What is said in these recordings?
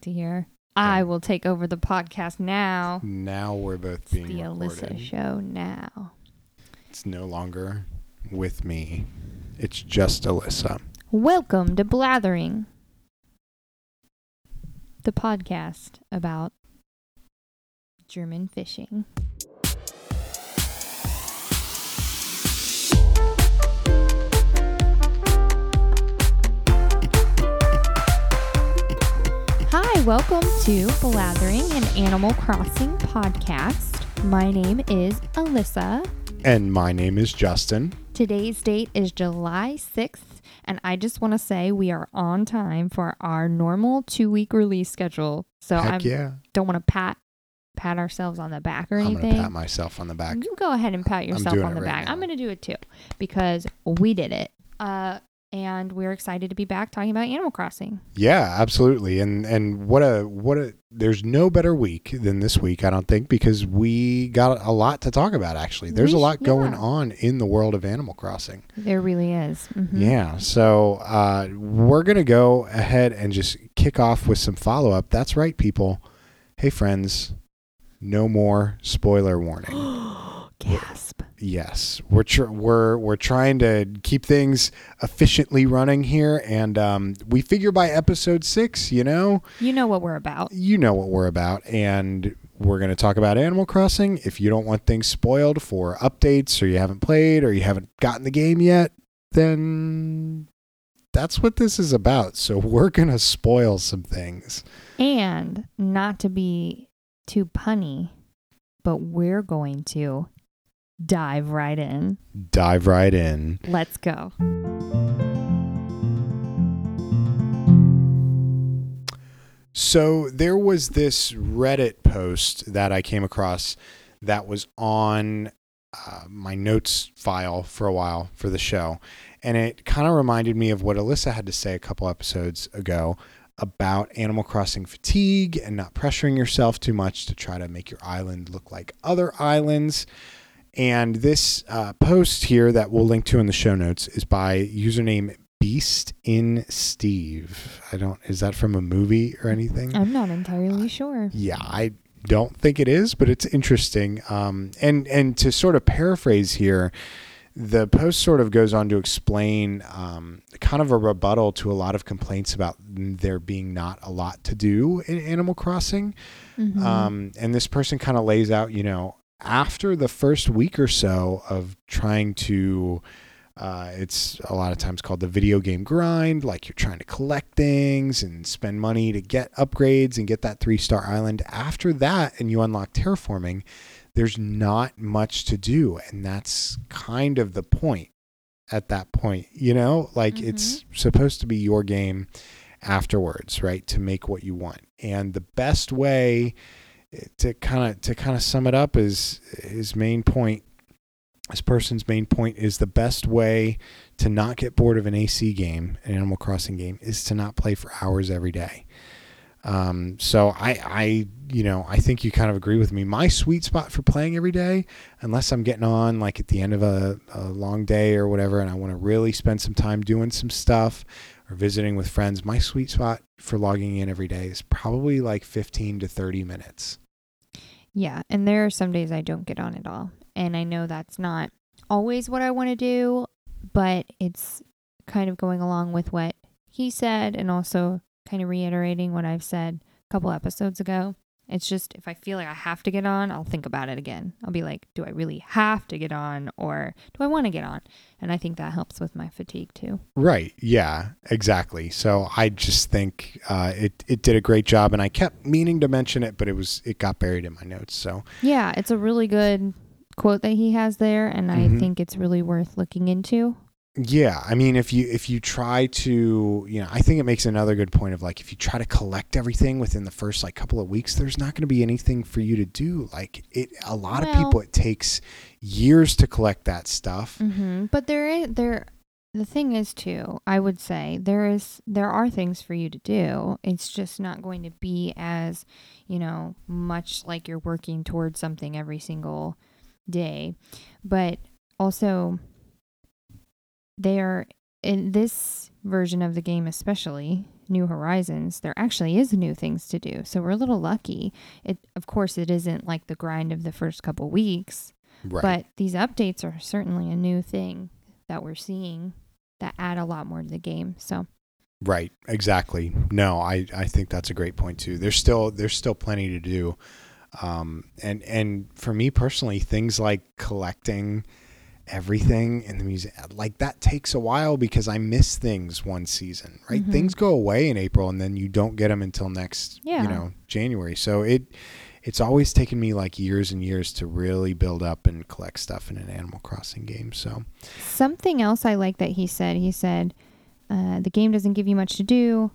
like to hear. I will take over the podcast now. Now we're both It's being the recorded. Alyssa show now. It's no longer with me. It's just Alyssa. Welcome to Blathering, the podcast about German fishing. Welcome to Blathering, an Animal Crossing podcast. My name is Alyssa. And my name is Justin. Today's date is July 6th, and I just want to say we are on time for our normal two week release schedule. So I yeah. don't want to pat pat ourselves on the back or I'm anything. going to pat myself on the back. You go ahead and pat yourself on the right back. now. I'm going to do it too because we did it. Uh, and we're excited to be back talking about Animal Crossing. Yeah, absolutely. And and what a what a there's no better week than this week, I don't think, because we got a lot to talk about actually. There's a lot going yeah. on in the world of Animal Crossing. There really is. Mhm. Yeah. So uh, we're going to go ahead and just kick off with some follow up. That's right, people. Hey, friends, no more spoiler warning. Gasp. Yes, we're tr- we're we're trying to keep things efficiently running here, and um, we figure by episode six, you know, You know what we're about. you know what we're about, and we're going to talk about Animal Crossing. If you don't want things spoiled for updates, or you haven't played, or you haven't gotten the game yet, then that's what this is about. So we're going to spoil some things. And not to be too punny, but we're going to dive right in. Dive right in. Let's go. So there was this Reddit post that I came across that was on uh, my notes file for a while for the show. And it kind of reminded me of what Alyssa had to say a couple episodes ago about Animal Crossing fatigue and not pressuring yourself too much to try to make your island look like other islands. And this uh, post here that we'll link to in the show notes is by username Beast in Steve. I don't, is that from a movie or anything? I'm not entirely sure. Yeah, I don't think it is, but it's interesting. Um, and and to sort of paraphrase here, the post sort of goes on to explain um, kind of a rebuttal to a lot of complaints about there being not a lot to do in Animal Crossing. Mhm. Um, and this person kind of lays out, you know, after the first week or so of trying to, uh, it's a lot of times called the video game grind, like you're trying to collect things and spend money to get upgrades and get that three star island. After that, and you unlock terraforming, there's not much to do. And that's kind of the point at that point, you know, like it's supposed to be your game afterwards, right? To make what you want. And the best way to kind of to kind of sum it up is his main point this person's main point is the best way to not get bored of an AC game, an Animal Crossing game, is to not play for hours every day. Um, so I, I, you know, I think you kind of agree with me. My sweet spot for playing every day, unless I'm getting on like at the end of a, a long day or whatever, and I want to really spend some time doing some stuff or visiting with friends, my sweet spot for logging in every day is probably like 15 to 30 minutes. Yeah, and there are some days I don't get on at all. And I know that's not always what I want to do, but it's kind of going along with what he said and also kind of reiterating what I've said a couple episodes ago. It's just if I feel like I have to get on, I'll think about it again. I'll be like, do I really have to get on or do I want to get on? And I think that helps with my fatigue too. Right. Yeah, exactly. So I just think uh, it, it did a great job and I kept meaning to mention it, but it was, it got buried in my notes. So Yeah, it's a really good quote that he has there and I Mhm. think it's really worth looking into. Yeah, I mean, if you if you try to, you know, I think it makes another good point of like if you try to collect everything within the first like couple of weeks, there's not going to be anything for you to do. Like it, a lot of people, it takes years to collect that stuff. Mm-hmm. But there is there. The thing is, too, I would say there is there are things for you to do. It's just not going to be as, you know, much like you're working towards something every single day. But also, they're in this version of the game, especially New Horizons, there actually is new things to do. So we're a little lucky. It of course it isn't like the grind of the first couple weeks, Right. but these updates are certainly a new thing that we're seeing that add a lot more to the game. So Right, exactly. No, I, I think that's a great point too. There's still there's still plenty to do, um, and and for me personally, things like collecting everything in the music like that takes a while because I miss things one season. Right, Mhm. things go away in April and then you don't get them until next Yeah. you know January. So it it's always taken me like years and years to really build up and collect stuff in an Animal Crossing game. So Something else I like that he said, he said, uh, the game doesn't give you much to do,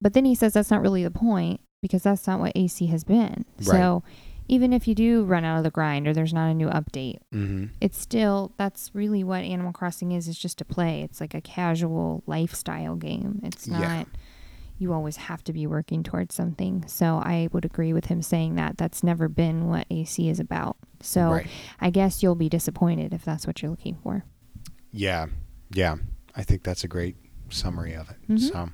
but then he says that's not really the point because that's not what AC has been. So even if you do run out of the grind or there's not a new update, mhm. it's still, that's really what Animal Crossing is, It's just a play. It's like a casual lifestyle game. It's not, Yeah. you always have to be working towards something. So I would agree with him saying that that's never been what AC is about. So right. I guess you'll be disappointed if that's what you're looking for. Yeah, yeah. I think that's a great summary of it. Mhm. So,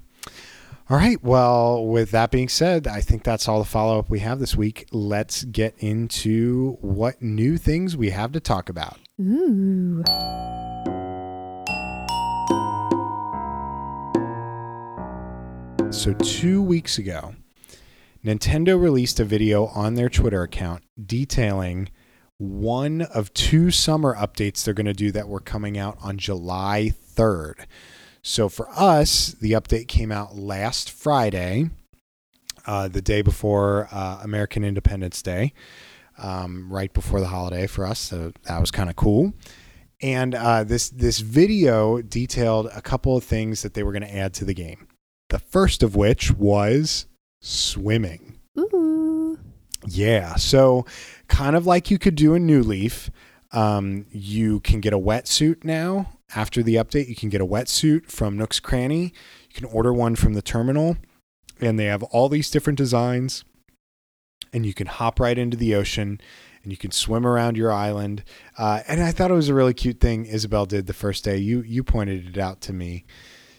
all right. Well, with that being said, I think that's all the follow up we have this week. Let's get into what new things we have to talk about. Ooh. So, two weeks ago, Nintendo released a video on their Twitter account detailing one of two summer updates they're going to do that were coming out on July 3rd. So, for us, the update came out last Friday, uh, the day before uh, American Independence Day, um, right before the holiday for us. So, that was kind of cool. And uh, this this video detailed a couple of things that they were going to add to the game. The first of which was swimming. Ooh. Yeah. So, kind of like you could do in New Leaf, um, you can get a wetsuit now. After the update, you can get a wetsuit from Nook's Cranny. You can order one from the terminal, and they have all these different designs. And you can hop right into the ocean and you can swim around your island. Uh, and I thought it was a really cute thing Isabelle did the first day. You you pointed it out to me.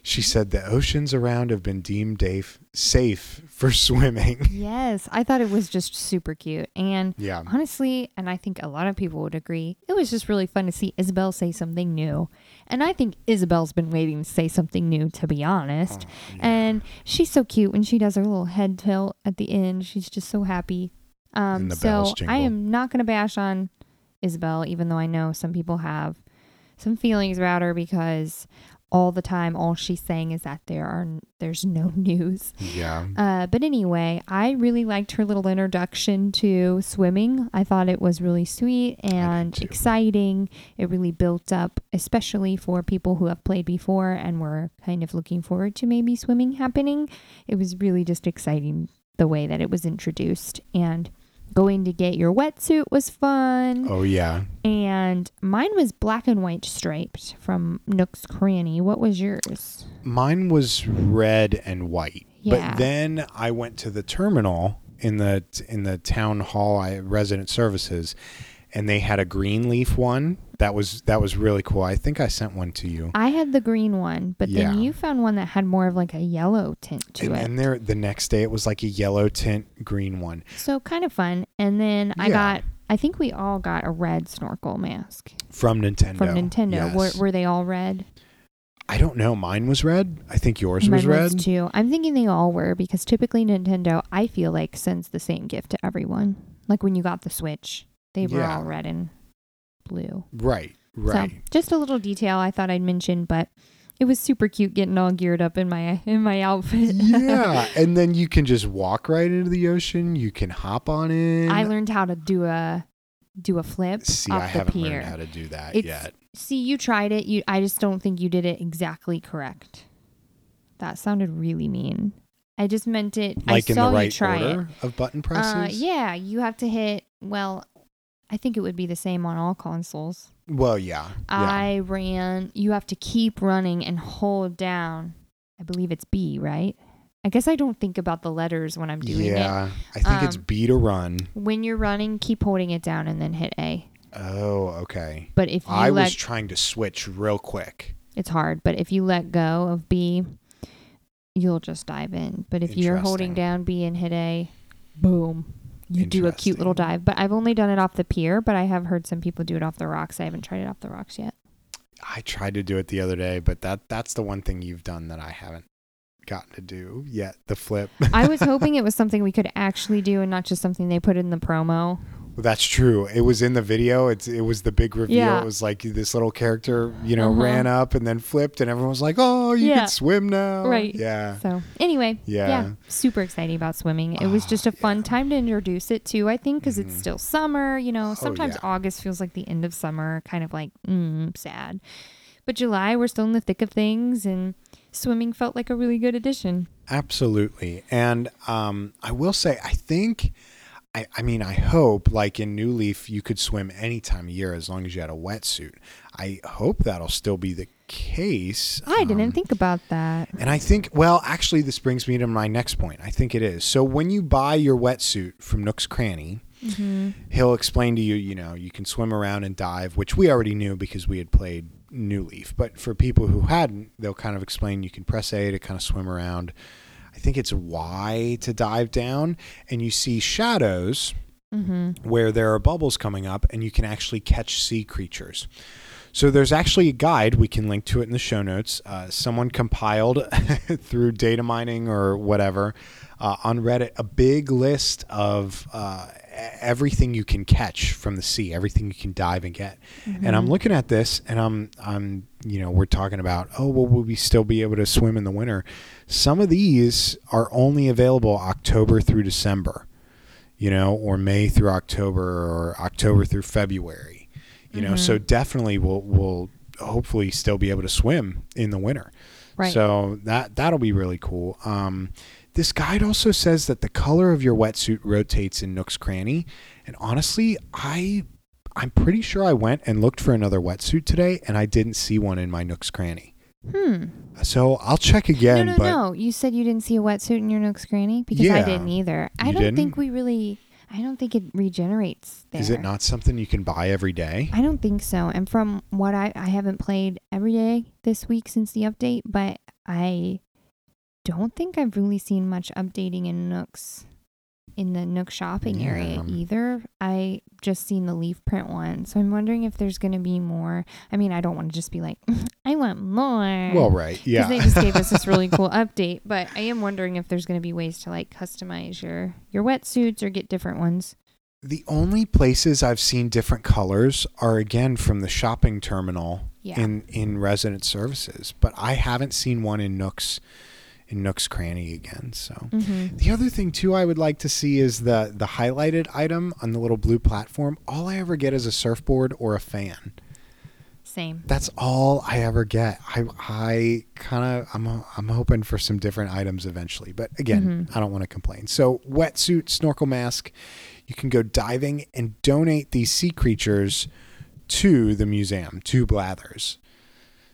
She said the oceans around have been deemed safe safe for swimming. Yes, I thought it was just super cute. And Yeah. honestly, and I think a lot of people would agree, it was just really fun to see Isabelle say something new. And I think Isabelle's been waiting to say something new, to be honest. Oh, And she's so cute when she does her little head tilt at the end. She's just so happy. Um, so I am not going to bash on Isabelle, even though I know some people have some feelings about her because all the time all she's saying is that there are there's no news. Yeah. Uh, but anyway, I really liked her little introduction to swimming. I thought it was really sweet and exciting. It really built up, especially for people who have played before and were kind of looking forward to maybe swimming happening. It was really just exciting the way that it was introduced. And going to get your wetsuit was fun. Oh yeah. And mine was black and white striped from Nook's Cranny. What was yours? Mine was red and white. Yeah. But then I went to the terminal in the in the town hall I resident services and they had a green leaf one. That was that was really cool. I think I sent one to you. I had the green one, but Yeah. then you found one that had more of like a yellow tint to it. And it. then there the next day it was like a yellow tint green one. so kind of fun. And then I Yeah. got, I think we all got a red snorkel mask From Nintendo. from Nintendo. Yes. Were, were they all red? I don't know. Mine was red. I think yours Mine was red. too. I'm thinking they all were because typically Nintendo, I feel like, sends the same gift to everyone. Like when you got the Switch, they were Yeah. all red and blue. Right. Right. So just a little detail I thought I'd mention, but it was super cute getting all geared up in my in my outfit. yeah, and then you can just walk right into the ocean. You can hop on in. I learned how to do a do a flip See, off I the haven't pier. learned how to do that It's- yet. See, you tried it. You I just don't think you did it exactly correct. That sounded really mean. I just meant it. Like I in saw the right you try order of button presses. Uh, yeah, you have to hit. Well, I think it would be the same on all consoles. Well, yeah. yeah. I ran. You have to keep running and hold down. I believe it's B, right? I guess I don't think about the letters when I'm doing it. yeah. I think it's Um, B to run. When you're running, keep holding it down and then hit A. Oh, okay. But if you I let was trying to switch real quick. it's hard. But if you let go of B, you'll just dive in. But if you're holding down B and hit A, boom. You do a cute little dive. But I've only done it off the pier, but I have heard some people do it off the rocks. I haven't tried it off the rocks yet. I tried to do it the other day, but that that's the one thing you've done that I haven't gotten to do yet. The flip. I was hoping it was something we could actually do and not just something they put in the promo. That's true. It was in the video. It's it was the big reveal. Yeah. It was like this little character, you know, Uh-huh. ran up and then flipped, and everyone was like, "Oh, you Yeah. can swim now!" Right. Yeah. So anyway, Yeah. yeah, super exciting about swimming. It was Ah, just a fun time to introduce it too. I think because Mhm. it's still summer. You know, sometimes yeah. August feels like the end of summer, kind of like mm, sad. But July, we're still in the thick of things, and swimming felt like a really good addition. Absolutely. And um, I will say, I think, I, I mean, I hope, like in New Leaf, you could swim any time of year as long as you had a wetsuit. I hope that'll still be the case. I didn't Um, think about that. And I think, well, actually, this brings me to my next point. I think it is. So when you buy your wetsuit from Nook's Cranny, hmm he'll explain to you, you know, you can swim around and dive, which we already knew because we had played New Leaf. But for people who hadn't, they'll kind of explain you can press A to kind of swim around. I think it's Y to dive down, and you see shadows hmm where there are bubbles coming up and you can actually catch sea creatures. So there's actually a guide. We can link to it in the show notes. Uh, someone compiled through data mining or whatever uh, on Reddit a big list of uh, everything you can catch from the sea, everything you can dive and get. And I'm looking at this, and I'm I'm you know we're talking about oh well will we still be able to swim in the winter? Some of these are only available October through December you know, or May through October or October through February. You know, so definitely we'll we'll hopefully still be able to swim in the winter. Right. So that that'll be really cool. Um, this guide also says that the color of your wetsuit rotates in Nook's Cranny, and honestly, I I'm pretty sure I went and looked for another wetsuit today, and I didn't see one in my Nook's Cranny. Hmm. So I'll check again. no, no, no. You said you didn't see a wetsuit in your Nook's Cranny because I didn't either. I don't didn't? think we really. I don't think it regenerates. There. is it not something you can buy every day? I don't think so. And from what I I haven't played every day this week since the update, but I don't think I've really seen much updating in Nooks in the Nook shopping area either. I just seen the leaf print one. So I'm wondering if there's going to be more. I mean, I don't want to just be like, I want more. Well, right, because yeah. they just gave us this really cool update. But I am wondering if there's going to be ways to like customize your your wetsuits or get different ones. The only places I've seen different colors are again from the shopping terminal Yeah. in in resident services, but I haven't seen one in Nooks in Nooks Cranny again. So mm-hmm. the other thing too I would like to see is the the highlighted item on the little blue platform. All I ever get is a surfboard or a fan. Same. That's all I ever get. I I kind of I'm I'm hoping for some different items eventually, but again, Mhm. I don't want to complain. So wetsuit, snorkel mask, you can go diving and donate these sea creatures to the museum, to Blathers.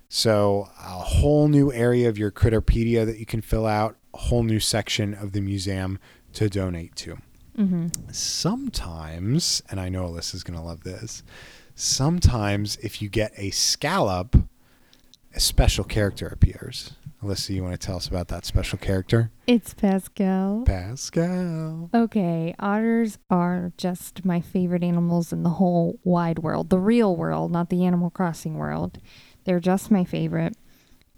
So a whole new area of your Critterpedia that you can fill out, a whole new section of the museum to donate to Mm-hmm. sometimes, and I know Alyssa's going to love this, sometimes if you get a scallop, a special character appears. Alyssa, you want to tell us about that special character? It's Pascal. Pascal. Okay, otters are just my favorite animals in the whole wide world. The real world, not the Animal Crossing world. They're just my favorite.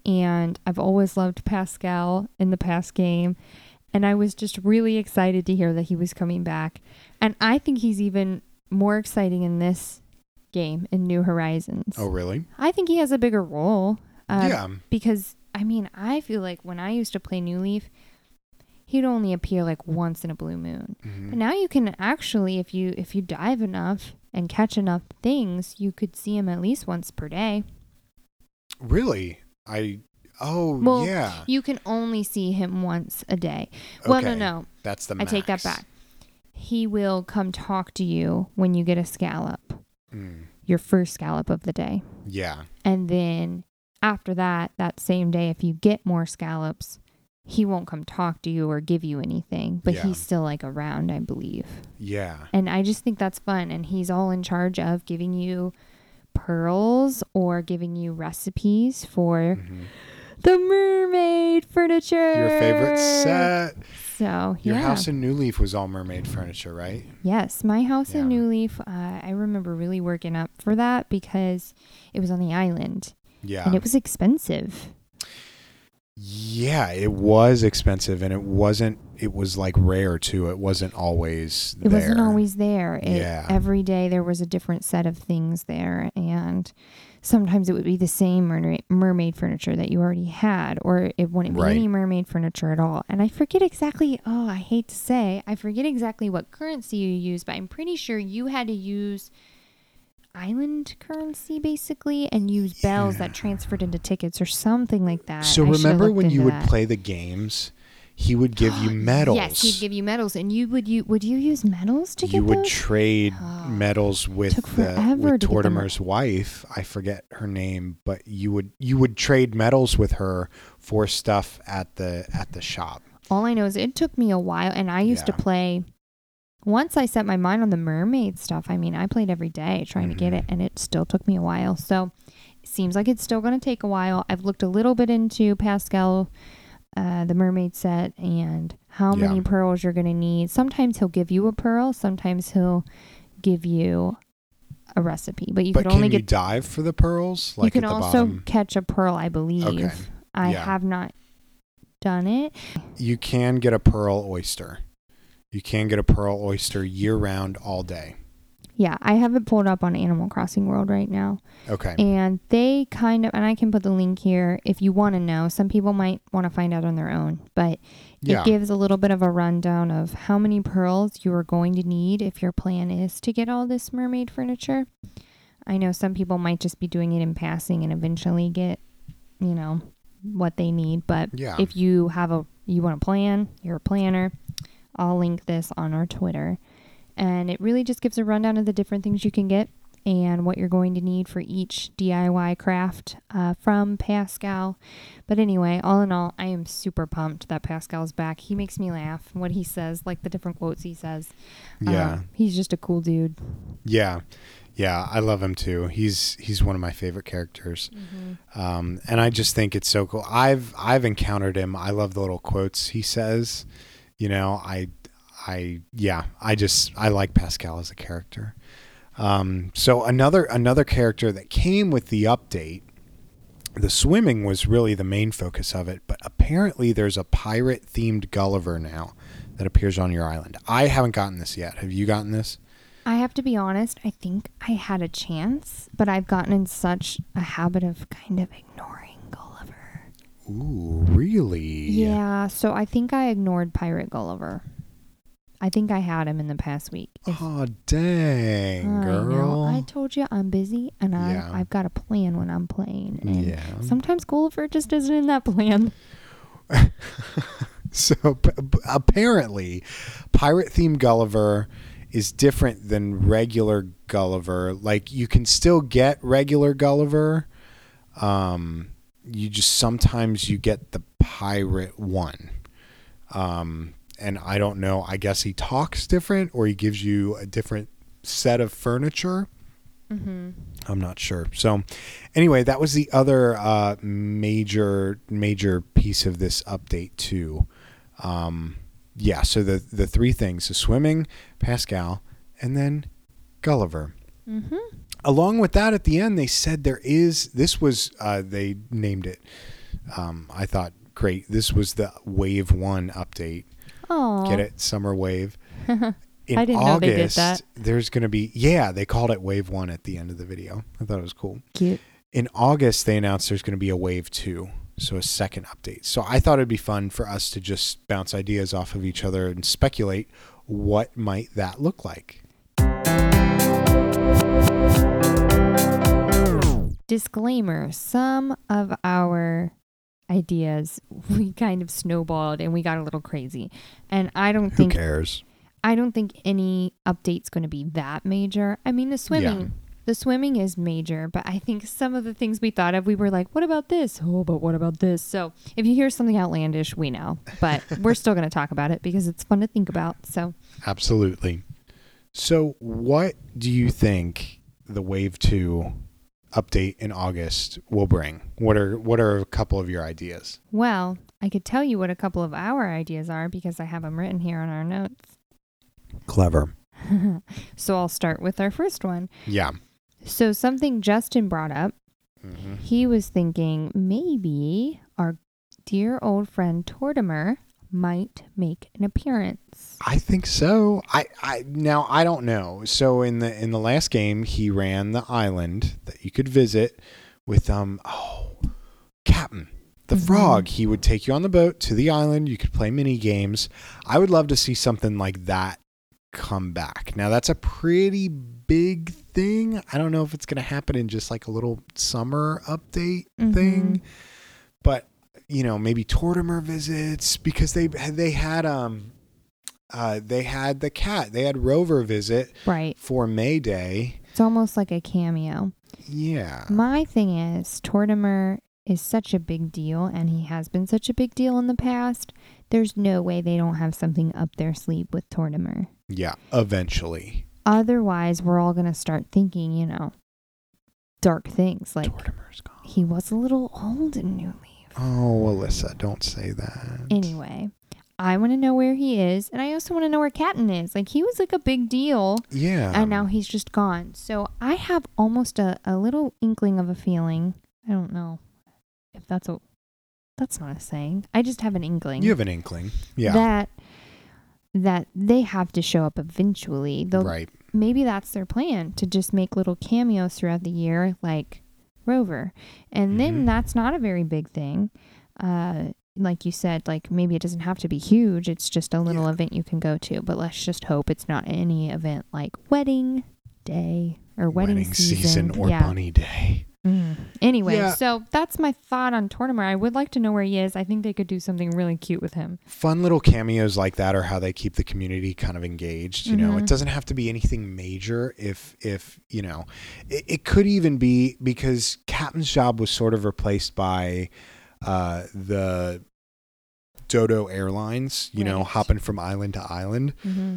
And I've always loved Pascal in the past game. And I was just really excited to hear that he was coming back. And I think he's even more exciting in this game, in New Horizons. Oh, really? I think he has a bigger role. Uh, yeah. because I mean, I feel like when I used to play New Leaf, he'd only appear like once in a blue moon. Mhm. But now you can actually, if you if you dive enough and catch enough things, you could see him at least once per day. Really? I. Oh, Well, yeah. You can only see him once a day. Well, no, Okay. no, That's the I take that back. He will come talk to you when you get a scallop, Mm, your first scallop of the day. yeah. And then after that, that same day, if you get more scallops, he won't come talk to you or give you anything, but Yeah. he's still like around, I believe. Yeah. And I just think that's fun. And he's all in charge of giving you pearls or giving you recipes for Mhm. the mermaid furniture. Your favorite set. So Your yeah. house in New Leaf was all mermaid furniture, right? Yes, my house in New Leaf. Uh, I remember really working up for that because it was on the island Yeah. and it was expensive. yeah, it was expensive and it wasn't it was like rare too. It wasn't always It there. wasn't always there. It, Yeah. Every day there was a different set of things there, and sometimes it would be the same mermaid, furniture that you already had, or it wouldn't be Right. any mermaid furniture at all. And I forget exactly. Oh, I hate to say, I forget exactly what currency you use, but I'm pretty sure you had to use island currency basically and use bells that transferred into tickets or something like that. So I remember when you would that. play the games, he would give you medals. Yes, he'd give you medals, and you would you would you use medals to get you would those? trade Oh, medals with the, with to. Tortimer's wife. I forget her name, but you would you would trade medals with her for stuff at the at the shop. All I know is it took me a while, and I used to play. Once I set my mind on the mermaid stuff, I mean, I played every day trying to get Mhm. it, and it still took me a while. So it seems like it's still going to take a while. I've looked a little bit into Pascal, uh, the mermaid set, and how Yeah. many pearls you're going to need. Sometimes he'll give you a pearl, sometimes he'll give you a recipe, but you but could can only you get. dive for the pearls? Like you can also bottom? catch a pearl, I believe. Okay. I Yeah. have not done it. You can get a pearl oyster. You can get a pearl oyster year round all day. Yeah, I have it pulled up on Animal Crossing World right now. Okay. And they kind of, and I can put the link here if you want to know. Some people might want to find out on their own, but yeah. it gives a little bit of a rundown of how many pearls you are going to need if your plan is to get all this mermaid furniture. I know some people might just be doing it in passing and eventually get, you know, what they need. But yeah. if you have a, you want to plan, you're a planner, I'll link this on our Twitter. And it really just gives a rundown of the different things you can get and what you're going to need for each DIY craft uh, from Pascal. But anyway, all in all, I am super pumped that Pascal's back. He makes me laugh what he says, like the different quotes he says. yeah. Uh, he's just a cool dude. Yeah. Yeah, I love him too. He's he's one of my favorite characters. Um, and I just think it's so cool. I've I've encountered him. I love the little quotes he says. You know, I I yeah, I just I like Pascal as a character. Um, so another another character that came with the update. The swimming was really the main focus of it, but apparently there's a pirate themed Gulliver now that appears on your island. I haven't gotten this yet. Have you gotten this? I have to be honest, I think I had a chance, but I've gotten in such a habit of kind of ignoring Gulliver. Ooh, really? Yeah, so I think I ignored Pirate Gulliver. I think I had him in the past week. If- Oh dang, I know. girl. I told you I'm busy and I, Yeah. I've got a plan when I'm playing. And yeah. sometimes Gulliver just isn't in that plan. so p- apparently, pirate themed Gulliver is different than regular Gulliver. Like you can still get regular Gulliver. Um, you just sometimes you get the pirate one. Um, and I don't know. I guess he talks different, or he gives you a different set of furniture. Mm-hmm. I'm not sure. So, anyway, that was the other uh, major major piece of this update too. Um, yeah. So the the three things: the swimming, Pascal, and then Gulliver. Mm-hmm. Along with that, at the end, they said there is. This was uh, they named it. Um, I thought great. This was the Wave One update. Oh, Get it? Summer Wave. In I didn't know they did August, that. there's going to be yeah. They called it Wave One at the end of the video. I thought it was cool Cute. in August they announced there's going to be a wave 2 so a second update so i thought it'd be fun for us to just bounce ideas off of each other and speculate what might that look like Disclaimer: Some of our ideas we kind of snowballed and we got a little crazy, and I don't who think cares I don't think any update's going to be that major. I mean, the swimming, the swimming is major, but I think some of the things we thought of, we were like, "What about this? Oh, but what about this?" So if you hear something outlandish, we know, but we're still going to talk about it because it's fun to think about. So absolutely so what do you think the wave 2 update in August will bring? What are what are a couple of your ideas? Well, I could tell you what a couple of our ideas are because I have them written here on our notes. Clever. so I'll start with our first one. Yeah. So something Justin brought up, hmm he was thinking maybe our dear old friend Tortimer might make an appearance. I think so. I, I now I don't know. So in the in the last game, he ran the island that you could visit with um oh Captain the Mhm. frog. He would take you on the boat to the island. You could play mini games. I would love to see something like that come back. Now that's a pretty big thing. I don't know if it's going to happen in just like a little summer update thing, Mhm. but you know maybe Tortimer visits because they they had um uh they had the cat they had Rover visit Right. for May Day. It's almost like a cameo. Yeah, My thing is, Tortimer is such a big deal, and he has been such a big deal in the past. There's no way they don't have something up their sleeve with Tortimer. yeah. Eventually, Otherwise, we're all going to start thinking, you know, dark things. Like, Tortimer's gone. he was a little old in New Leaf. Oh, Alyssa, don't say that. Anyway, I want to know where he is, and I also want to know where Captain is. Like, he was like a big deal, yeah, and now he's just gone. So I have almost a, a little inkling of a feeling. I don't know if that's a that's not a saying. I just have an inkling you have an inkling. Yeah, that that they have to show up eventually. They'll right. maybe that's their plan to just make little cameos throughout the year like Rover. And Mhm. then that's not a very big thing. Uh like you said, like maybe it doesn't have to be huge. It's just a little Yeah. event you can go to. But let's just hope it's not any event like wedding day or wedding, season, or yeah. bunny day. Mm. Anyway, Yeah. so that's my thought on Tortimer. I would like to know where he is. I think they could do something really cute with him. Fun little cameos like that are how they keep the community kind of engaged. You know, Mhm. it doesn't have to be anything major. If if you know, it, it could even be because Captain's job was sort of replaced by uh, the Dodo Airlines. You know, hopping from island to island. Mm-hmm.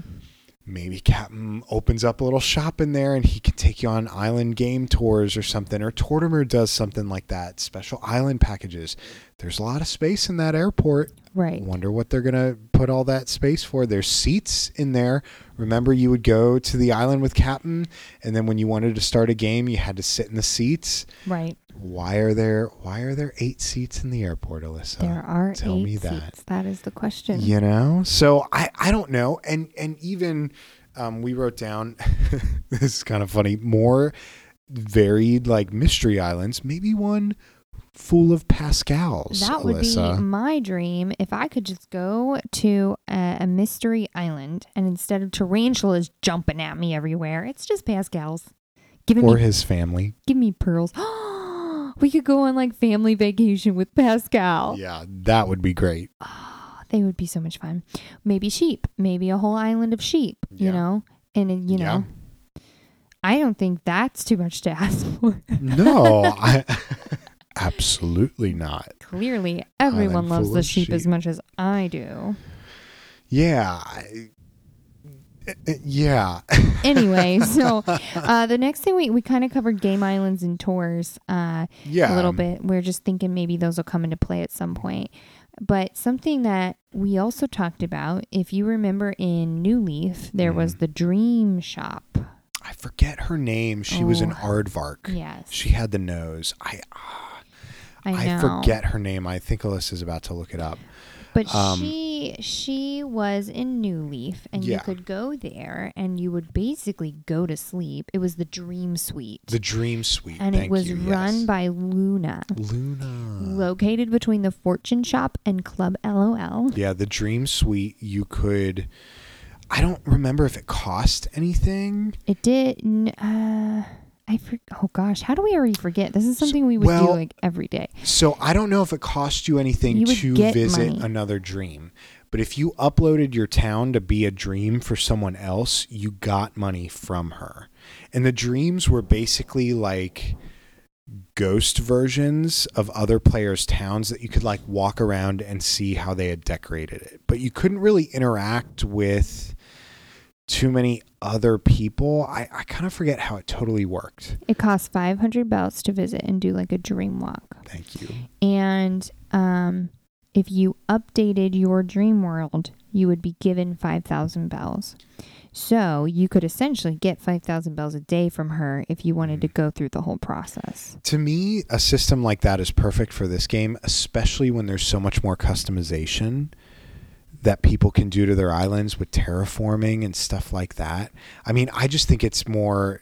Maybe Captain opens up a little shop in there and he can take you on island game tours or something. Or Tortimer does something like that. Special island packages. There's a lot of space in that airport. Right. Wonder what they're gonna put all that space for. There's seats in there. Remember, you would go to the island with Captain, and then when you wanted to start a game, you had to sit in the seats. Right. Why are there Why are there eight seats in the airport, Alyssa? There are tell me that. seats. That is the question. You know, so I I don't know, and and even um, we wrote down this is kind of funny more varied like mystery islands. Maybe one full of Pascals. That would Alyssa. be my dream if I could just go to a, a mystery island and instead of tarantulas jumping at me everywhere, it's just Pascal's. Giving or me his family. give me pearls. we could go on like family vacation with Pascal. Yeah, that would be great. Oh, they would be so much fun. Maybe sheep. Maybe a whole island of sheep. You know, and uh, you Yeah. know, I don't think that's too much to ask for. No, I, absolutely not. Clearly, everyone loves the of sheep, as much as I do. Yeah. I, uh, uh, yeah. Anyway, so uh, the next thing we, we kind of covered game islands and tours uh, yeah. a little bit. We're just thinking maybe those will come into play at some point. But something that we also talked about, if you remember in New Leaf, there was Mhm. the Dream Shop. I forget her name. She was an Oh. aardvark. Yes. She had the nose. I ah, I. I forget her name. I think Alyssa's about to look it up. But Um, she she was in New Leaf, and you could go there, and you would basically go to sleep. It was the Dream Suite, The Dream Suite. and it was you, run yes. by Luna, Luna. located between the Fortune Shop and Club LOL. Yeah, the Dream Suite. You could. I don't remember if it cost anything. It did. Uh, I for, oh gosh, how do we already forget? This is something we would do like every day. So I don't know if it cost you anything You to visit money. another dream. But if you uploaded your town to be a dream for someone else, you got money from her. And the dreams were basically like ghost versions of other players' towns that you could like walk around and see how they had decorated it. But you couldn't really interact with too many other people. I, I kind of forget how it totally worked. It costs 500 bells to visit and do like a dream walk. Thank you. And um, if you updated your dream world, you would be given 5,000 bells. So you could essentially get 5,000 bells a day from her if you wanted to go through the whole process. To me, a system like that is perfect for this game, especially when there's so much more customization that people can do to their islands with terraforming and stuff like that. I mean, I just think it's more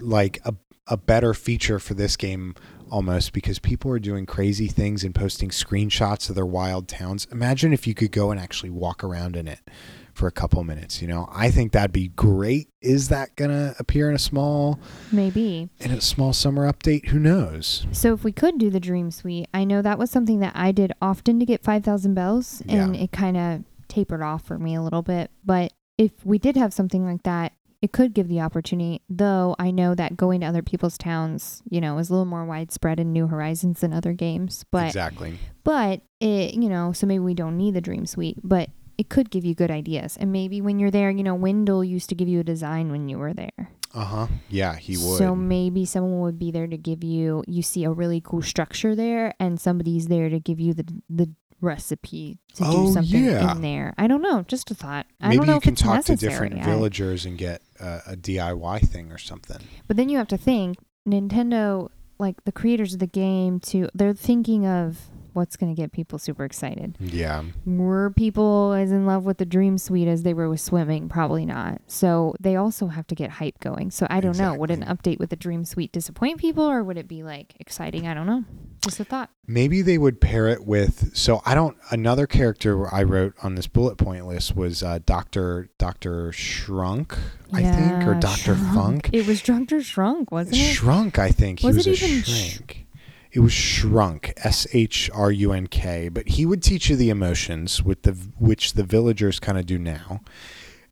like a a better feature for this game almost because people are doing crazy things and posting screenshots of their wild towns. Imagine if you could go and actually walk around in it for a couple minutes, you know. I think that'd be great. Is that going to appear in a small Maybe. in a small summer update? Who knows? So if we could do the dream suite, I know that was something that I did often to get 5,000 bells and it kind of tapered off for me a little bit. But if we did have something like that, it could give the opportunity, though I know that going to other people's towns, you know, is a little more widespread in New Horizons than other games. But exactly. but it, you know, so maybe we don't need the dream suite, but it could give you good ideas. And maybe when you're there, you know, Wendell used to give you a design when you were there. Uh-huh. Yeah, he would. So maybe someone would be there to give you you see a really cool structure there and somebody's there to give you the the recipe to Oh, do something yeah. in there. I don't know, just a thought. I Maybe don't know you can talk necessary. to different I- villagers and get uh, a DIY thing or something. But then you have to think Nintendo like the creators of the game too they're thinking of what's going to get people super excited. Yeah. Were people as in love with the Dream Suite as they were with swimming? Probably not. So they also have to get hype going. So I don't know. Would an update with the Dream Suite disappoint people or would it be like exciting? I don't know. Just a thought. Maybe they would pair it with. So I don't. Another character I wrote on this bullet point list was uh, Doctor Doctor Shrunk, I think, or Doctor. Funk. It was Doctor Shrunk, wasn't it? Shrunk, I think. Was he was it a even sh- shrink. It was shrunk, S H R U N K. But he would teach you the emotions, with the which the villagers kind of do now.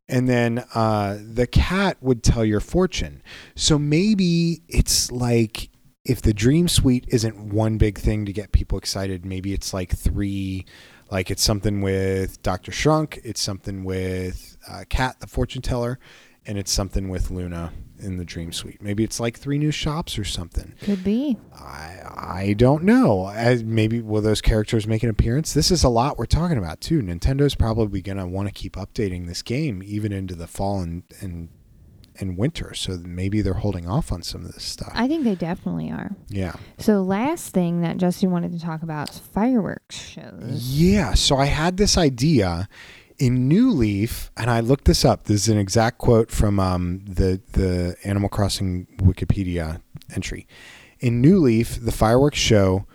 And then uh, the cat would tell your fortune. So maybe it's like if the dream suite isn't one big thing to get people excited, maybe it's like three. Like it's something with Doctor Shrunk, it's something with uh, Cat, the fortune teller, and it's something with Luna in the Dream Suite. Maybe it's like three new shops or something. Could be. I I don't know. As maybe will those characters make an appearance? This is a lot we're talking about too. Nintendo's probably gonna want to keep updating this game even into the fall and and and winter. So maybe they're holding off on some of this stuff. I think they definitely are. yeah. So last thing that Justin wanted to talk about is fireworks shows. Yeah. So I had this idea in New Leaf, and I looked this up. This is an exact quote from um, the the Animal Crossing Wikipedia entry. In New Leaf, the fireworks show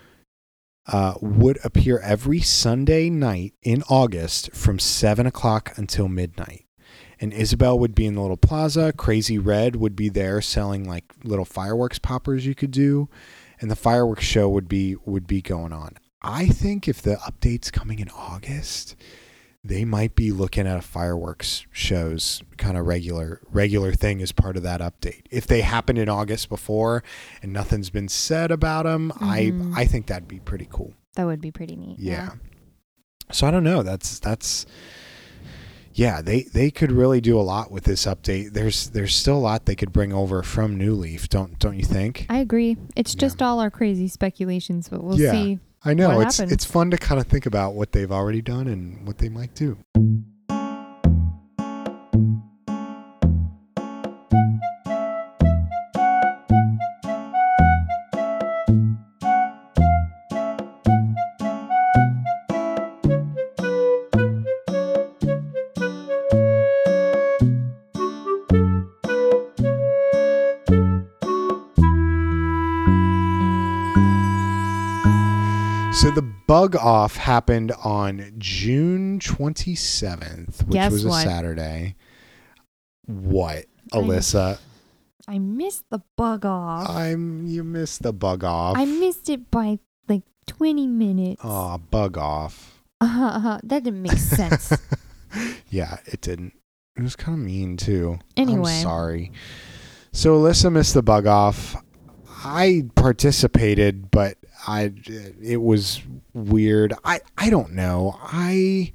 uh, would appear every Sunday night in August from seven o'clock until midnight. And Isabelle would be in the little plaza. Crazy Redd would be there selling like little fireworks poppers you could do, and the fireworks show would be would be going on. I think if the update's coming in August, they might be looking at a fireworks shows kind of regular regular thing as part of that update. If they happened in August before and nothing's been said about them, Mhm. I I think that'd be pretty cool. That would be pretty neat. Yeah. So I don't know. That's that's yeah, they they could really do a lot with this update. There's there's still a lot they could bring over from New Leaf, don't don't you think? I agree. It's Yeah. just all our crazy speculations, but we'll Yeah. see. I know what it's happens. it's fun to kind of think about what they've already done and what they might do. Bug off happened on June 27th, which Guess was a what? Saturday. What, Alyssa? I missed the bug off. I'm you missed the bug off. I missed it by like 20 minutes. Aw, bug off. Uh huh. that didn't make sense. yeah, it didn't. It was kind of mean too. Anyway. I'm sorry. So Alyssa missed the bug off. I participated, but I it was weird. I I don't know. I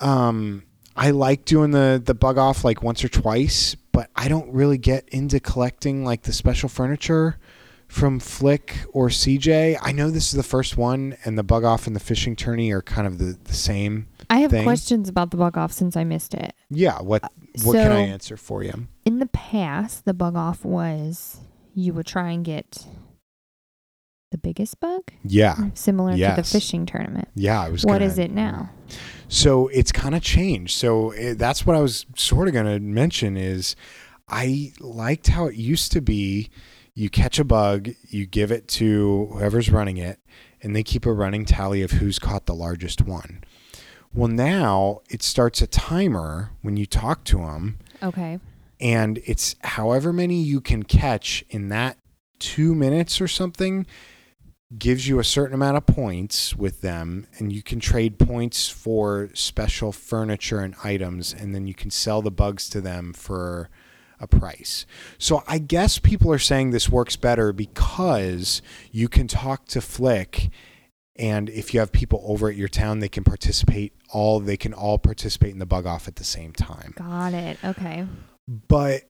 um I like doing the the bug off like once or twice, but I don't really get into collecting like the special furniture from Flick or CJ. I know this is the first one, and the bug off and the fishing tourney are kind of the, the same. I have thing. questions about the bug off since I missed it. Yeah. What what can I answer for you? In the past, the bug off was you would try and get the biggest bug, Yeah. similar to the fishing tournament. Yeah. I was. What gonna- is it now? So it's kind of changed. So it, that's what I was sort of going to mention is I liked how it used to be you catch a bug, you give it to whoever's running it, and they keep a running tally of who's caught the largest one. Well, now it starts a timer when you talk to them, Okay. And it's however many you can catch in that two minutes or something gives you a certain amount of points with them and you can trade points for special furniture and items and then you can sell the bugs to them for a price. So I guess people are saying this works better because you can talk to Flick and if you have people over at your town they can participate all they can all participate in the bug off at the same time Got it. Okay. But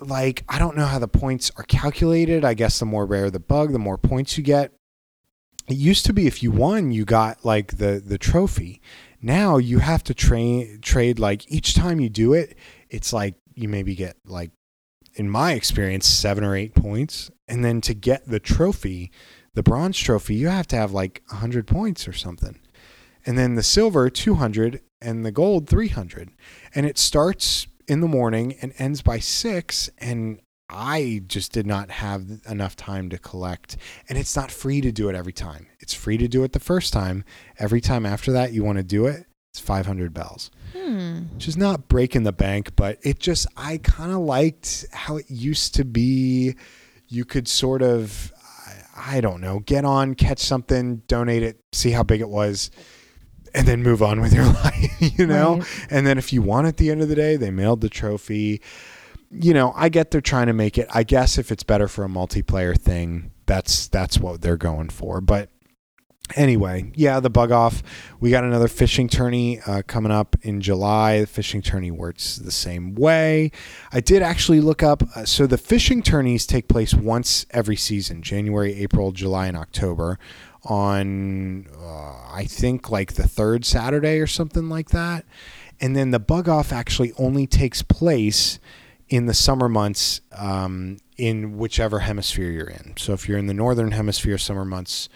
like I don't know how the points are calculated. I guess the more rare the bug, the more points you get. It used to be if you won, you got like the the trophy. Now you have to train trade like each time you do it, it's like you maybe get like in my experience 7 or 8 points and then to get the trophy, the bronze trophy, you have to have like 100 points or something. And then the silver 200 and the gold 300. And it starts in the morning and ends by 6 and I just did not have enough time to collect. And it's not free to do it every time. It's free to do it the first time. Every time after that you want to do it, it's 500 bells Hmm. which is not breaking the bank, but it just I kind of liked how it used to be. You could sort of I, I don't know, get on, catch something, donate it, see how big it was, and then move on with your life, you know? Right. And then if you won at the end of the day, they mailed the trophy. You know, I get they're trying to make it. I guess if it's better for a multiplayer thing, that's that's what they're going for. But anyway, yeah, the bug off. We got another fishing tourney uh, coming up in July. The fishing tourney works the same way. I did actually look up. Uh, so the fishing tourneys take place once every season: January, April, July, and October. On uh, I think like the third Saturday or something like that. And then the bug off actually only takes place in the summer months um, in whichever hemisphere you're in. So if you're in the northern hemisphere, summer months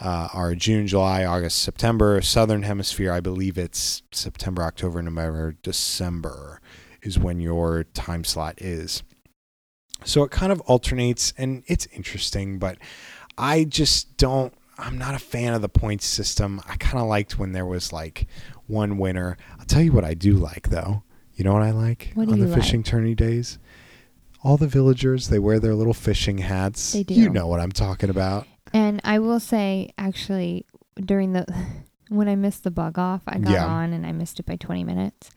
uh, are June, July, August, September. Southern hemisphere, I believe it's September, October, November, December is when your time slot is. So it kind of alternates and it's interesting, but I just don't. I'm not a fan of the points system. I kind of liked when there was like one winner. I'll tell you what I do like though. You know what I like What on the like? fishing tourney days? All the villagers, they wear their little fishing hats. They do. You know what I'm talking about. And I will say, actually, during the when I missed the bug off, I got Yeah. on and I missed it by 20 minutes.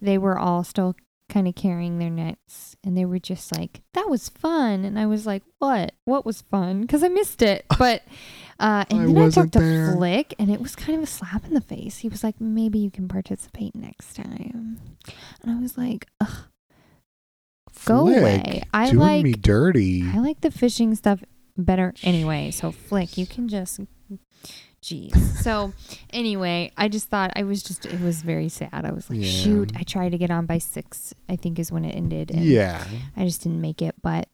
They were all still kind of carrying their nets, and they were just like, "That was fun," and I was like, "What? What was fun?" Because I missed it. But uh, and I then I talked to. Flick, and it was kind of a slap in the face. He was like, "Maybe you can participate next time," and I was like, Ugh, Go Flick, away. I doing like- me dirty. I like the fishing stuff better anyway. So Flick, you can just jeez. So anyway, I just thought I was just it was very sad. I was like, Yeah. shoot, I tried to get on by six, I think is when it ended. And yeah. I just didn't make it, but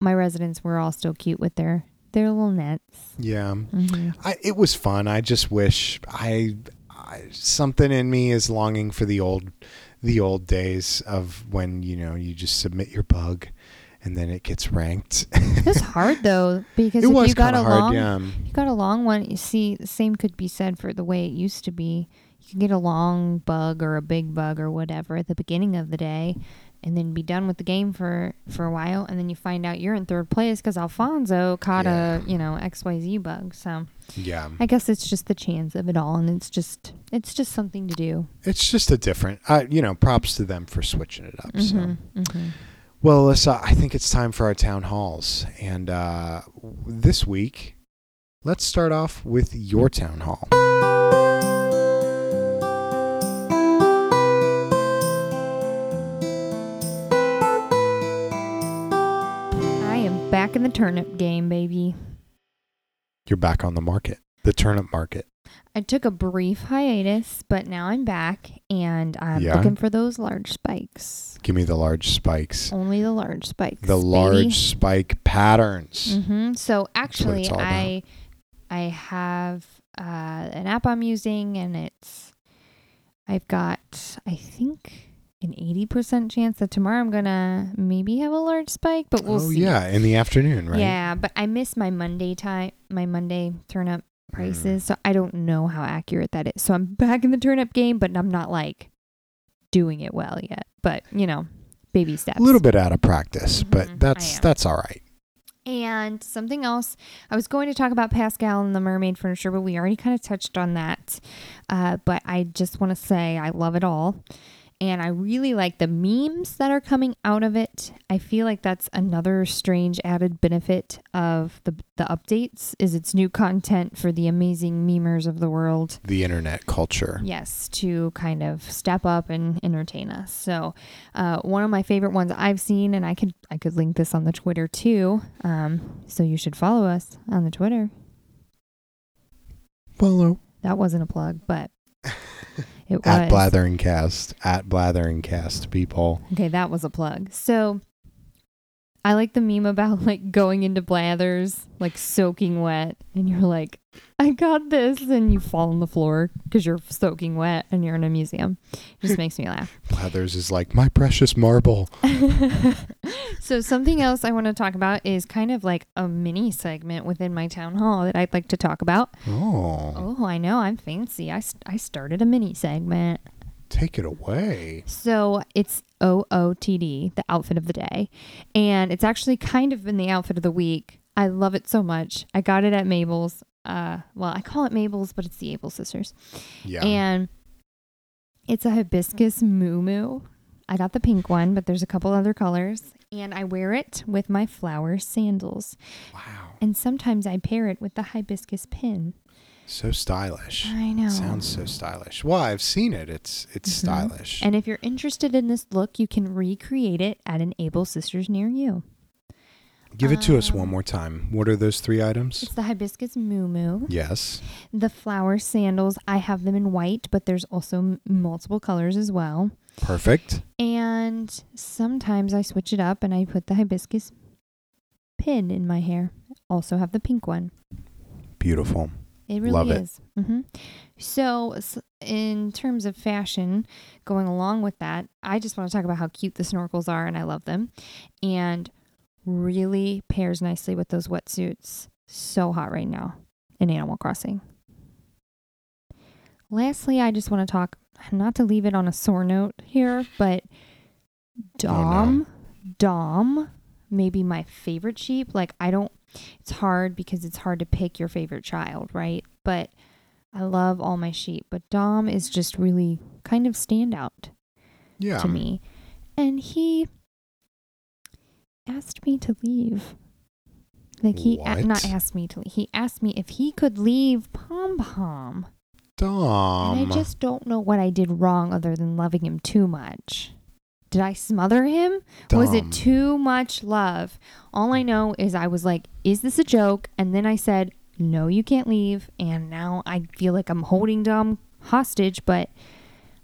my residents were all still cute with their their little nets. Yeah. hmm I, it was fun. I just wish I, I something in me is longing for the old the old days of when you know you just submit your bug and then it gets ranked. It was hard though because if you got a hard. long yeah. you got a long one, you see the same could be said for the way it used to be. You could get a long bug or a big bug or whatever at the beginning of the day and then be done with the game for for a while and then you find out you're in third place because Alfonso caught a, you know, XYZ bug. So Yeah. I guess it's just the chance of it all and it's just it's just something to do. It's just a different. Uh, you know, props to them for switching it up. So. Mhm, mhm. Well, Alyssa, I think it's time for our town halls. And uh, this week, let's start off with your town hall. Back in the turnip game, baby. You're back on the market, the turnip market. I took a brief hiatus, but now I'm back and I'm Yeah? looking for those large spikes. Give me the large spikes, Only the large spikes. the large spike patterns. hmm So actually, about. I I have uh, an app I'm using, and it's I've got I think an eighty percent chance that tomorrow I'm gonna maybe have a large spike, but we'll oh see. yeah, in the afternoon, right? Yeah, but I miss my Monday time, my Monday turnip Mm. prices, so I don't know how accurate that is. So I'm back in the turnip game, but I'm not like doing it well yet. But you know, baby steps. A little bit out of practice, Mhm, but that's that's all right. And something else, I was going to talk about Pascal and the mermaid furniture, but we already kind of touched on that. Uh, but I just want to say I love it all. And I really like the memes that are coming out of it. I feel like that's another strange added benefit of the the updates is it's new content for the amazing memers of the world. The internet culture. Yes, to kind of step up and entertain us. So, uh, one of my favorite ones I've seen, and I could I could link this on the Twitter too. Um, so you should follow us on the Twitter. Follow That wasn't a plug, but it at was. Blatheringcast at Blatheringcast people. Okay, that was a plug. So I like the meme about like going into blathers, like soaking wet, and you're like, I got this, and you fall on the floor because you're soaking wet and you're in a museum. It just makes me laugh. Blathers is like my precious marble. so something else I want to talk about is kind of like a mini segment within my town hall that I'd like to talk about. Oh, Oh, I know, I'm fancy. I, I started a mini segment. take it away. So it's OOTD, the outfit of the day. And it's actually kind of been the outfit of the week. I love it so much. I got it at Mabel's. Uh, well, I call it Mabel's, but it's the Able Sisters. Yeah. And it's a hibiscus muumuu I got the pink one, but there's a couple other colors. And I wear it with my flower sandals. wow. And sometimes I pair it with the hibiscus pin. So stylish. I know. Sounds so stylish. Well, I've seen it. It's it's Mhm. stylish. And if you're interested in this look, you can recreate it at an Able Sisters near you. Give it to us um, one more time. What are those three items? It's the hibiscus moo Yes. The flower sandals, I have them in white, but there's also m- multiple colors as well. Perfect. And sometimes I switch it up and I put the hibiscus pin in my hair. Also have the pink one. Beautiful. It really Love it. is. hmm So, s- in terms of fashion, going along with that, I just want to talk about how cute the snorkels are, and I love them, and really pairs nicely with those wetsuits. So hot right now in Animal Crossing. Lastly, I just want to talk, not to leave it on a sore note here, but Dom, Dom, maybe my favorite sheep. Like, I don't it's hard because it's hard to pick your favorite child, right? But I love all my sheep, but Dom is just really kind of standout Yeah. to me. And he asked me to leave. Like he a- not asked me to leave. He asked me if he could leave Pom Pom. Dom. and I just don't know what I did wrong other than loving him too much. Did I smother him? Was it too much love? All I know is I was like, is this a joke? And then I said, no, you can't leave. And now I feel like I'm holding Dom hostage, but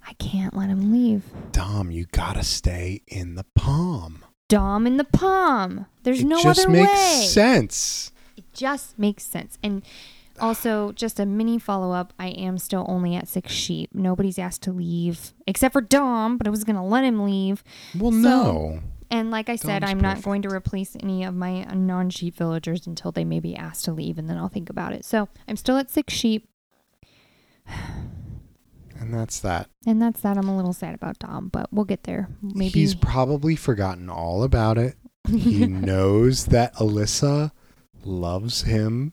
I can't let him leave. Dom, you gotta stay in the palm. Dom in the palm. There's it no just other makes way. sense. It just makes sense. And also, just a mini follow up I am still only at six sheep. Nobody's asked to leave except for Dom, but I was going to let him leave. Well, So- no. And like I said, Dom's I'm not going to replace any of my non sheep villagers until they may be asked to leave, and then I'll think about it. So I'm still at six sheep, And that's that. and that's that. I'm a little sad about Dom, but we'll get there. Maybe He's probably forgotten all about it. He knows that Alyssa loves him.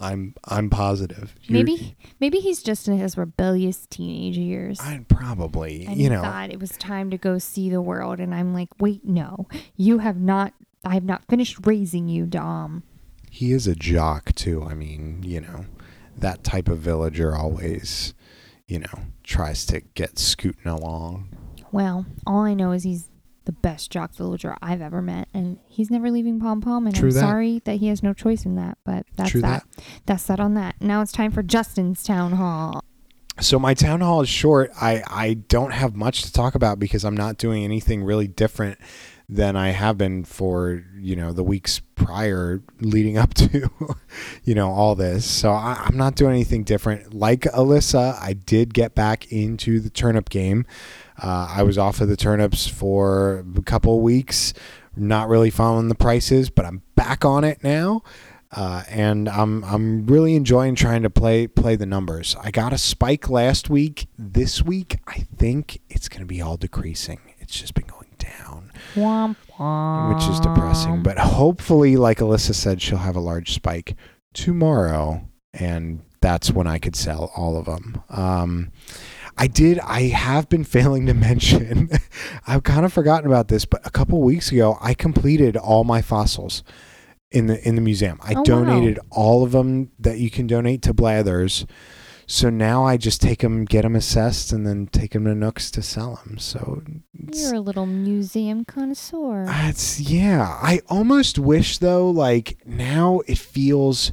I'm I'm positive. You're- maybe maybe he's just in his rebellious teenage years. I probably, and you he know, thought it was time to go see the world, and I'm like, wait, no, you have not. I have not finished raising you, Dom. he is a jock too. I mean, you know, that type of villager always, you know, tries to get scooting along. Well, all I know is he's the best jock villager I've ever met, and he's never leaving Pom Pom. And True I'm that. sorry that he has no choice in that, but that's True that. That's that on that. Now it's time for Justin's town hall. So my town hall is short. I I don't have much to talk about because I'm not doing anything really different than I have been for you know the weeks prior leading up to you know all this. So I, I'm not doing anything different. Like Alyssa, I did get back into the turnip game. Uh, I was off of the turnips for a couple weeks, not really following the prices, but I'm back on it now. Uh, and I'm I'm really enjoying trying to play play the numbers. I got a spike last week. This week, I think it's going to be all decreasing. It's just been going down, Womp womp. which is depressing. But hopefully, like Alyssa said, she'll have a large spike tomorrow, and that's when I could sell all of them. Um, I did. I have been failing to mention. I've kind of forgotten about this, but a couple weeks ago, I completed all my fossils in the in the museum. I Oh, wow. donated all of them that you can donate to Blathers. So now I just take them, get them assessed, and then take them to Nooks to sell them. So it's, You're a little museum connoisseur. it's yeah. I almost wish though, like now it feels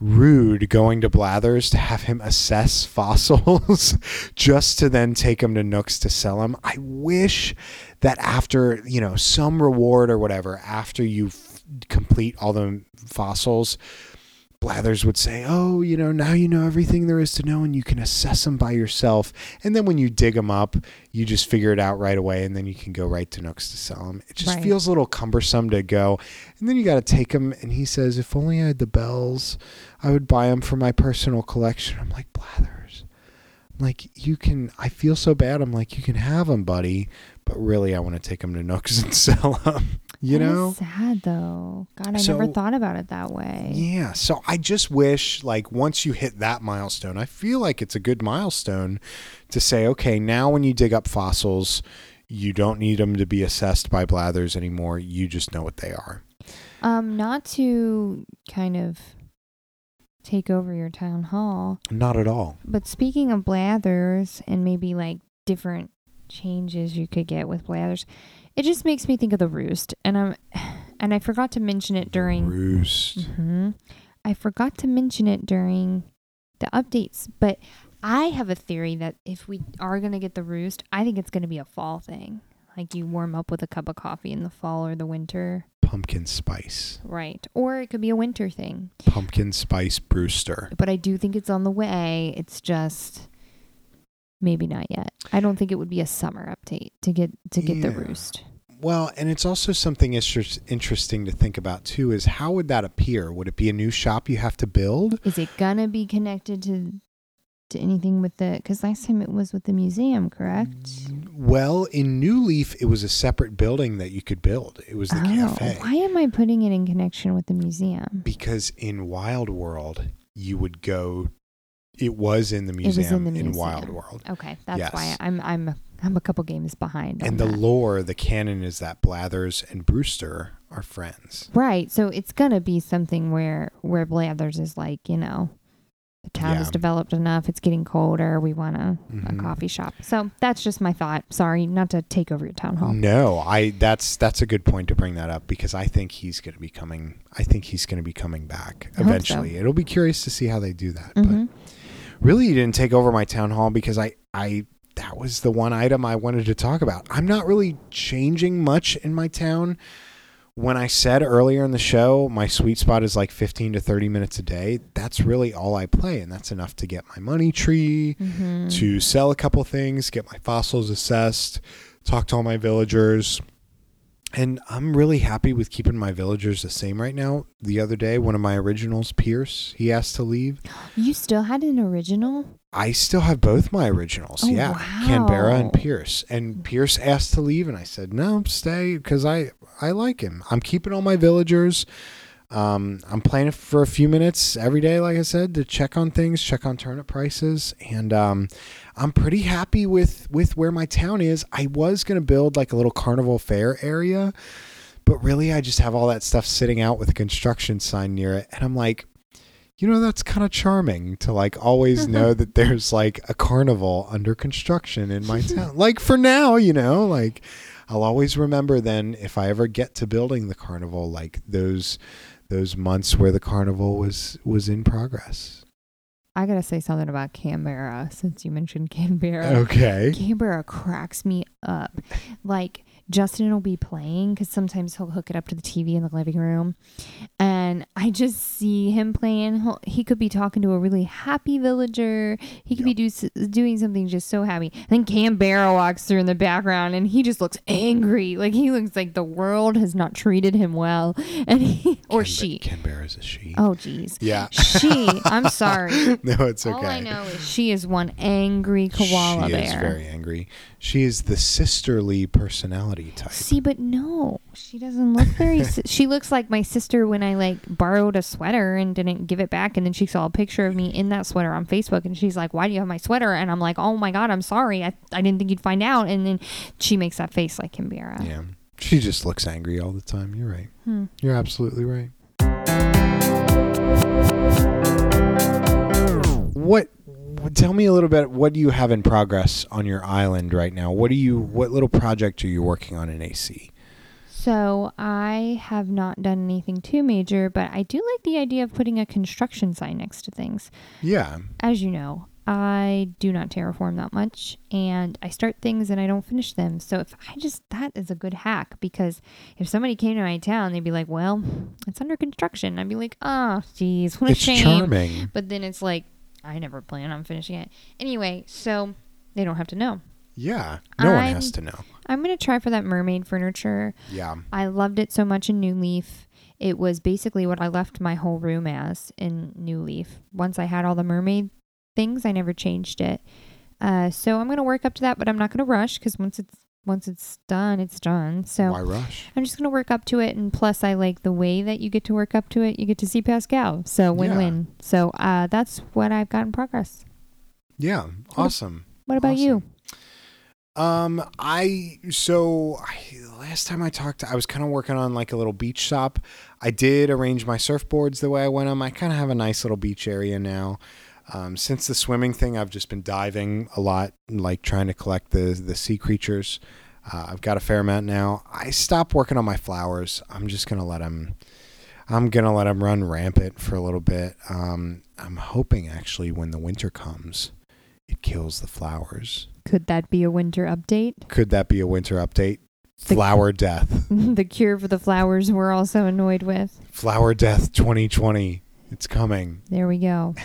rude going to Blathers to have him assess fossils just to then take them to Nooks to sell them. I wish that after you know some reward or whatever after you f- complete all the fossils. Blathers would say, "Oh, you know, now you know everything there is to know, and you can assess them by yourself. And then when you dig them up, you just figure it out right away, and then you can go right to Nooks to sell them. It just Right. feels a little cumbersome to go, and then you got to take them. And he says, "If only I had the bells, I would buy them for my personal collection." I'm like, Blathers, I'm like you can. I feel so bad. I'm like, you can have them, buddy, but really, I want to take them to Nooks and sell them. You That know? sad though. God, I So- never thought about it that way. Yeah. So I just wish, like, once you hit that milestone, I feel like it's a good milestone to say, okay, now when you dig up fossils, you don't need them to be assessed by blathers anymore. You just know what they are. Um, not to kind of take over your town hall, Not at all. but speaking of blathers and maybe like different changes you could get with blathers, it just makes me think of the roost, and I'm, and I forgot to mention it during. Roost. hmm I forgot to mention it during the updates, but I have a theory that if we are going to get the roost, I think it's going to be a fall thing. Like you warm up with a cup of coffee in the fall or the winter. Pumpkin spice. Right. Or it could be a winter thing. Pumpkin spice Brewster. But I do think it's on the way. It's just maybe not yet. I don't think it would be a summer update to get to get the roost. Well, and it's also something inter- interesting to think about too is how would that appear? Would it be a new shop you have to build? Is it gonna be connected to to anything with the? Because last time it was with the museum, correct? Well, in New Leaf, it was a separate building that you could build. It was the oh, cafe. why am I putting it in connection with the museum? Because in Wild World, you would go. It was in the was museum in the museum. in Wild. World, Okay, that's Yes. why I'm I'm I'm a couple games behind. and the that. lore, the canon is that Blathers and Brewster are friends. Right. So it's gonna be something where where Blathers is like, you know, the town Yeah. is developed enough, it's getting colder, we want a, a Mhm. coffee shop. So that's just my thought. Sorry, not to take over your town hall. No, I that's that's a good point to bring that up because I think he's going to be coming. I think he's going to be coming back hope so. eventually. It'll be curious to see how they do that. hmm But really, you didn't take over my town hall because I I that was the one item I wanted to talk about. I'm not really changing much in my town. When I said earlier in the show, my sweet spot is like 15 to 30 minutes a day. That's really all I play, and that's enough to get my money tree, hmm to sell a couple things, get my fossils assessed, talk to all my villagers. And I'm really happy with keeping my villagers the same right now. The other day, one of my originals, Pierce, he asked to leave. You still had an original? I still have both my originals. Oh, yeah, Canberra and. Pierce. And Pierce asked to leave, and I said no, stay because I I like him. I'm keeping all my villagers. Um, I'm playing it for a few minutes every day, like I said, to check on things, check on turnip prices, and um, I'm pretty happy with with where my town is. I was gonna build like a little carnival fair area, but really, I just have all that stuff sitting out with a construction sign near it, and I'm like, you know, that's kind of charming to like always know that there's like a carnival under construction in my town. like for now, you know, like I'll always remember then if I ever get to building the carnival, like those those months where the carnival was was in progress. I gotta say something about Canberra since you mentioned Canberra. Okay. Canberra cracks me up. Like Justin will be playing because sometimes he'll hook it up to the TV in the living room, and I just see him playing. He'll, he could be talking to a really happy villager. He could be do, doing something just so happy. And then Canberra walks through in the background, and he just looks angry. Like he looks like the world has not treated him well, and he or she. Canberra's a she. Oh, geez. Yeah. She. I'm sorry. no, it's okay. All I know is she is one angry koala she bear. is very angry. She is the sisterly personality type. See, but no, she doesn't look very. si- she looks like my sister when I like borrowed a sweater and didn't give it back, and then she saw a picture of me in that sweater on Facebook, and she's like, "Why do you have my sweater?" And I'm like, "Oh my god, I'm sorry. I I didn't think you'd find out." And then she makes that face like Canberra. Yeah. She just looks angry all the time. You're right. Hmm. You're absolutely right. What tell me a little bit what do you have in progress on your island right now? What do you what little project are you working on in AC? So I have not done anything too major, but I do like the idea of putting a construction sign next to things. Yeah. as you know, I do not terraform that much and I start things and I don't finish them. So if I just that is a good hack because if somebody came to my town, they'd be like, "Well, it's under construction." I'd be like, "Oh, geez, what a it's shame." charming. But then it's like, I never plan on finishing it anyway, so they don't have to know. Yeah. No one I'm- has to know. I'm gonna try for that mermaid furniture. Yeah. I loved it so much in New Leaf. It was basically what I left my whole room as in New Leaf. Once I had all the mermaid things, I never changed it. Uh, so I'm gonna work up to that, but I'm not gonna rush because once it's once it's done, it's done. So Why rush? I'm just gonna work up to it, and plus I like the way that you get to work up to it. You get to see Pascal, so win-win. So uh, that's what I've got in progress. Yeah. Awesome. What about you? Um, I so I, last time I talked, I was kind of working on like a little beach shop. I did arrange my surfboards the way I went them. I kind of have a nice little beach area now. Um, since the swimming thing, I've just been diving a lot, like trying to collect the the sea creatures. Uh, I've got a fair amount now. I stopped working on my flowers. I'm just gonna let them. I'm gonna let them run rampant for a little bit. Um, I'm hoping actually when the winter comes, it kills the flowers. Could that be a winter update? Could that be a winter update? The- Flower death. the cure for the flowers we're also annoyed with. Flower death 2020. It's coming. There we go.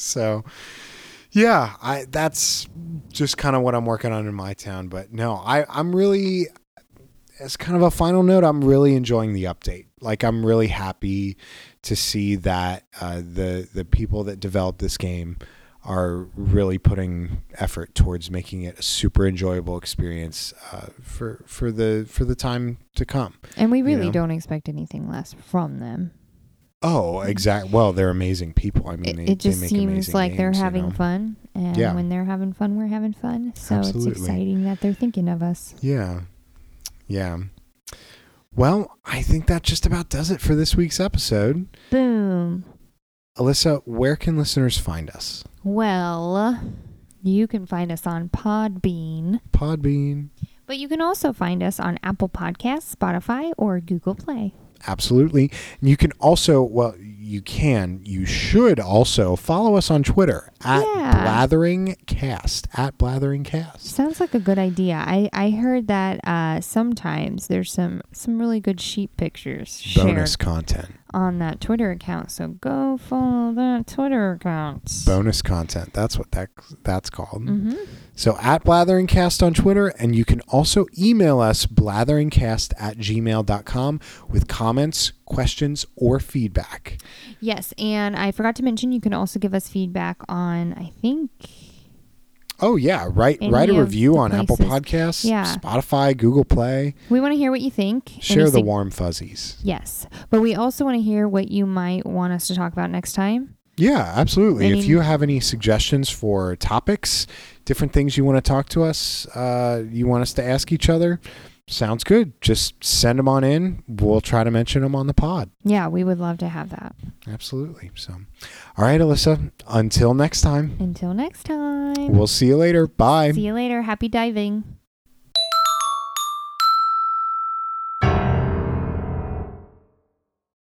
So, yeah, I that's just kind of what I'm working on in my town. But no, I I'm really as kind of a final note, I'm really enjoying the update. Like I'm really happy to see that uh, the the people that developed this game are really putting effort towards making it a super enjoyable experience uh, for for the for the time to come. And we You really know? don't expect anything less from them. Oh, exactly. Well, they're amazing people. I mean, It, they, it just seems like they're games, you having know? fun. And Yeah. when they're having fun, we're having fun. So Absolutely. it's exciting that they're thinking of us. Yeah. Yeah. Well, I think that just about does it for this week's episode. Boom. Alyssa, where can listeners find us? Well, you can find us on Podbean, Podbean. but you can also find us on Apple Podcasts, Spotify, or Google Play. Absolutely. And you can also, well, you can, you should also follow us on Twitter at Yeah. BlatheringCast. At BlatheringCast. Sounds like a good idea. I, I heard that uh, sometimes there's some, some really good sheep pictures Bonus shared content. On that Twitter account. So go follow that Twitter account. Bonus content. That's what that that's called. Mm-hmm. So at BlatheringCast on Twitter, and you can also email us blatheringcast at gmail.com with comments, questions, or feedback. Yes, and I forgot to mention you can also give us feedback on I think Oh yeah, write Any write a review on Apple places. Podcasts, Yeah. Spotify, Google Play. we want to hear what you think. Any Share the sug- warm fuzzies. Yes, but we also want to hear what you might want us to talk about next time. Yeah, absolutely. I if you have any suggestions for topics, different things you want to talk to us, uh, you want us to ask each other, sounds good. Just send them on in. We'll try to mention them on the pod. Yeah, we would love to have that. Absolutely. So, all right, Alyssa. Until next time. Until next time. We'll see you later. Bye. See you later. Happy diving.